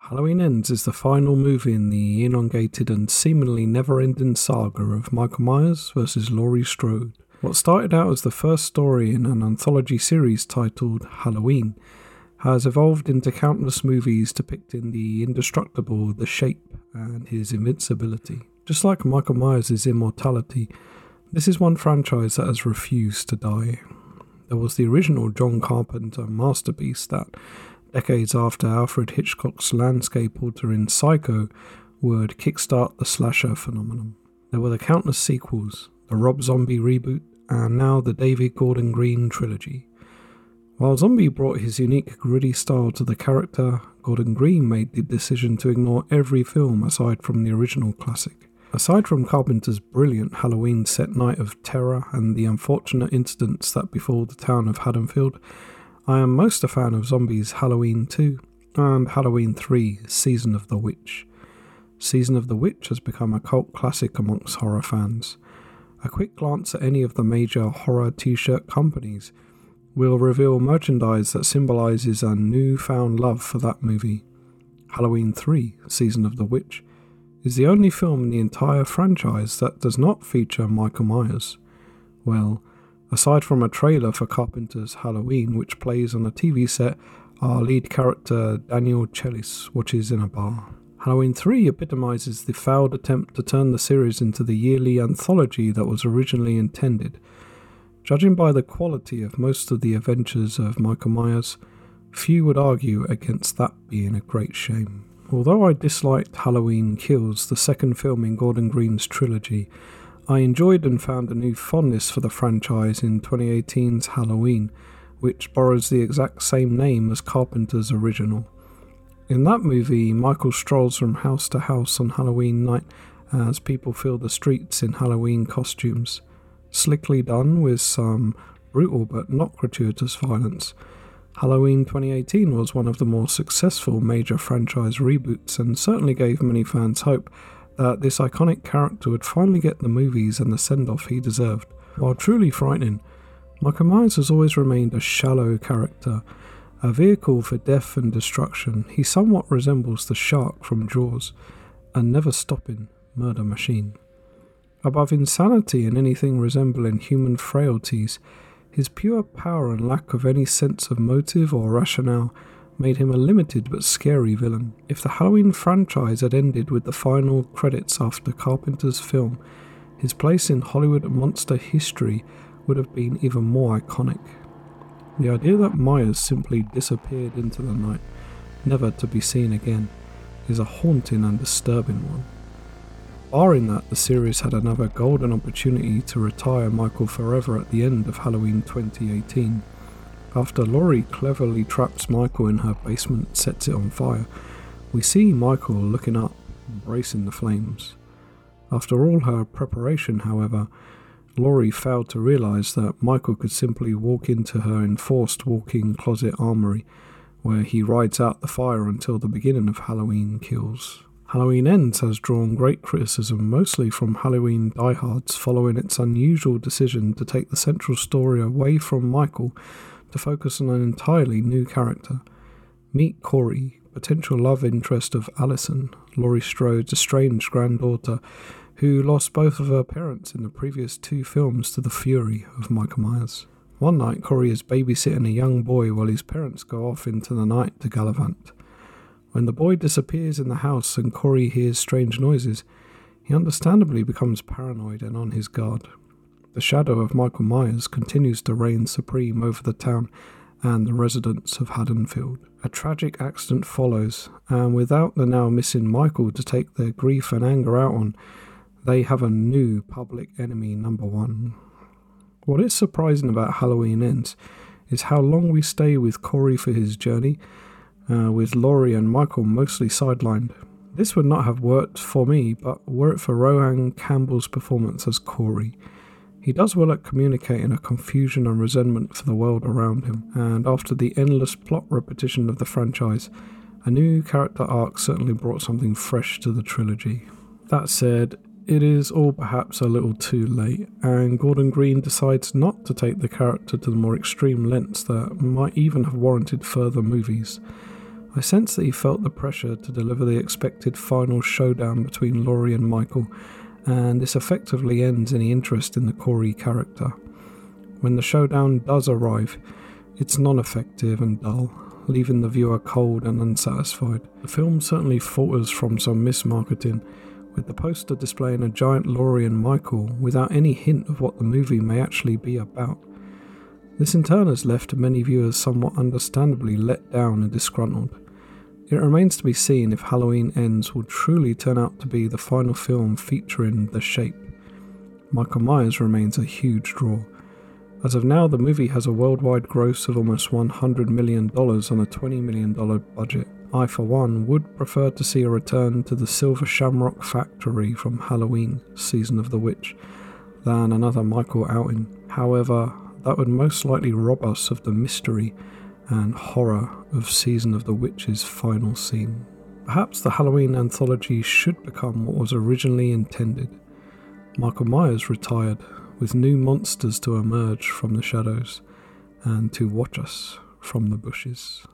Halloween Ends is the final movie in the elongated and seemingly never ending saga of Michael Myers vs. Laurie Strode. What started out as the first story in an anthology series titled Halloween has evolved into countless movies depicting the indestructible, the shape, and his invincibility. Just like Michael Myers' immortality, this is one franchise that has refused to die. There was the original John Carpenter masterpiece that decades after Alfred Hitchcock's landscape altering Psycho would kickstart the slasher phenomenon. There were the countless sequels, the Rob Zombie reboot, and now the David Gordon Green trilogy. While Zombie brought his unique gritty style to the character, Gordon Green made the decision to ignore every film aside from the original classic. Aside from Carpenter's brilliant Halloween set night of terror and the unfortunate incidents that befall the town of Haddonfield, I am most a fan of Zombies Halloween 2 and Halloween 3 Season of the Witch. Season of the Witch has become a cult classic amongst horror fans. A quick glance at any of the major horror t shirt companies will reveal merchandise that symbolizes a newfound love for that movie. Halloween 3 Season of the Witch is the only film in the entire franchise that does not feature Michael Myers. Well, Aside from a trailer for Carpenter's Halloween, which plays on a TV set, our lead character Daniel Challis watches in a bar. Halloween 3 epitomizes the failed attempt to turn the series into the yearly anthology that was originally intended. Judging by the quality of most of the adventures of Michael Myers, few would argue against that being a great shame. Although I disliked Halloween Kills, the second film in Gordon Green's trilogy, I enjoyed and found a new fondness for the franchise in 2018's Halloween, which borrows the exact same name as Carpenter's original. In that movie, Michael strolls from house to house on Halloween night as people fill the streets in Halloween costumes. Slickly done with some brutal but not gratuitous violence. Halloween 2018 was one of the more successful major franchise reboots and certainly gave many fans hope that this iconic character would finally get the movies and the send off he deserved. While truly frightening, Michael Myers has always remained a shallow character, a vehicle for death and destruction. He somewhat resembles the shark from Jaws, a never stopping murder machine. Above insanity and anything resembling human frailties, his pure power and lack of any sense of motive or rationale made him a limited but scary villain. If the Halloween franchise had ended with the final credits after Carpenter's film, his place in Hollywood monster history would have been even more iconic. The idea that Myers simply disappeared into the night, never to be seen again, is a haunting and disturbing one. Barring that, the series had another golden opportunity to retire Michael forever at the end of Halloween 2018. After Laurie cleverly traps Michael in her basement and sets it on fire, we see Michael looking up, embracing the flames. After all her preparation, however, Laurie failed to realize that Michael could simply walk into her enforced walk-in closet armory, where he rides out the fire until the beginning of Halloween Kills. Halloween Ends has drawn great criticism, mostly from Halloween diehards, following its unusual decision to take the central story away from Michael to focus on an entirely new character. Meet Corey, potential love interest of Allison, Laurie Strode's estranged granddaughter, who lost both of her parents in the previous two films to the fury of Michael Myers. One night, Corey is babysitting a young boy while his parents go off into the night to gallivant. When the boy disappears in the house and Corey hears strange noises, he understandably becomes paranoid and on his guard. The shadow of Michael Myers continues to reign supreme over the town and the residents of Haddonfield. A tragic accident follows, and without the now missing Michael to take their grief and anger out on, they have a new public enemy number one. What is surprising about Halloween Ends is how long we stay with Corey for his journey, uh, with Laurie and Michael mostly sidelined. This would not have worked for me, but were it for Rohan Campbell's performance as Corey. He does well at communicating a confusion and resentment for the world around him, and after the endless plot repetition of the franchise, A new character arc certainly brought something fresh to the trilogy. That said, it is all perhaps a little too late, and Gordon Green decides not to take the character to the more extreme lengths that might even have warranted further movies. I sense that he felt the pressure to deliver the expected final showdown between Laurie and Michael, and this effectively ends any interest in the Corey character. When the showdown does arrive, it's non effective and dull, leaving the viewer cold and unsatisfied. The film certainly falters from some mismarketing with the poster displaying a giant Laurie and Michael without any hint of what the movie may actually be about. This in turn has left many viewers somewhat understandably let down and disgruntled. It remains to be seen if Halloween Ends will truly turn out to be the final film featuring The Shape. Michael Myers remains a huge draw. As of now, the movie has a worldwide gross of almost $100 million on a $20 million budget. I, for one, would prefer to see a return to the Silver Shamrock Factory from Halloween, Season of the Witch, than another Michael outing. However, that would most likely rob us of the mystery and horror of Season of the Witch's final scene. Perhaps the Halloween anthology should become what was originally intended. Michael Myers retired, with new monsters to emerge from the shadows and to watch us from the bushes.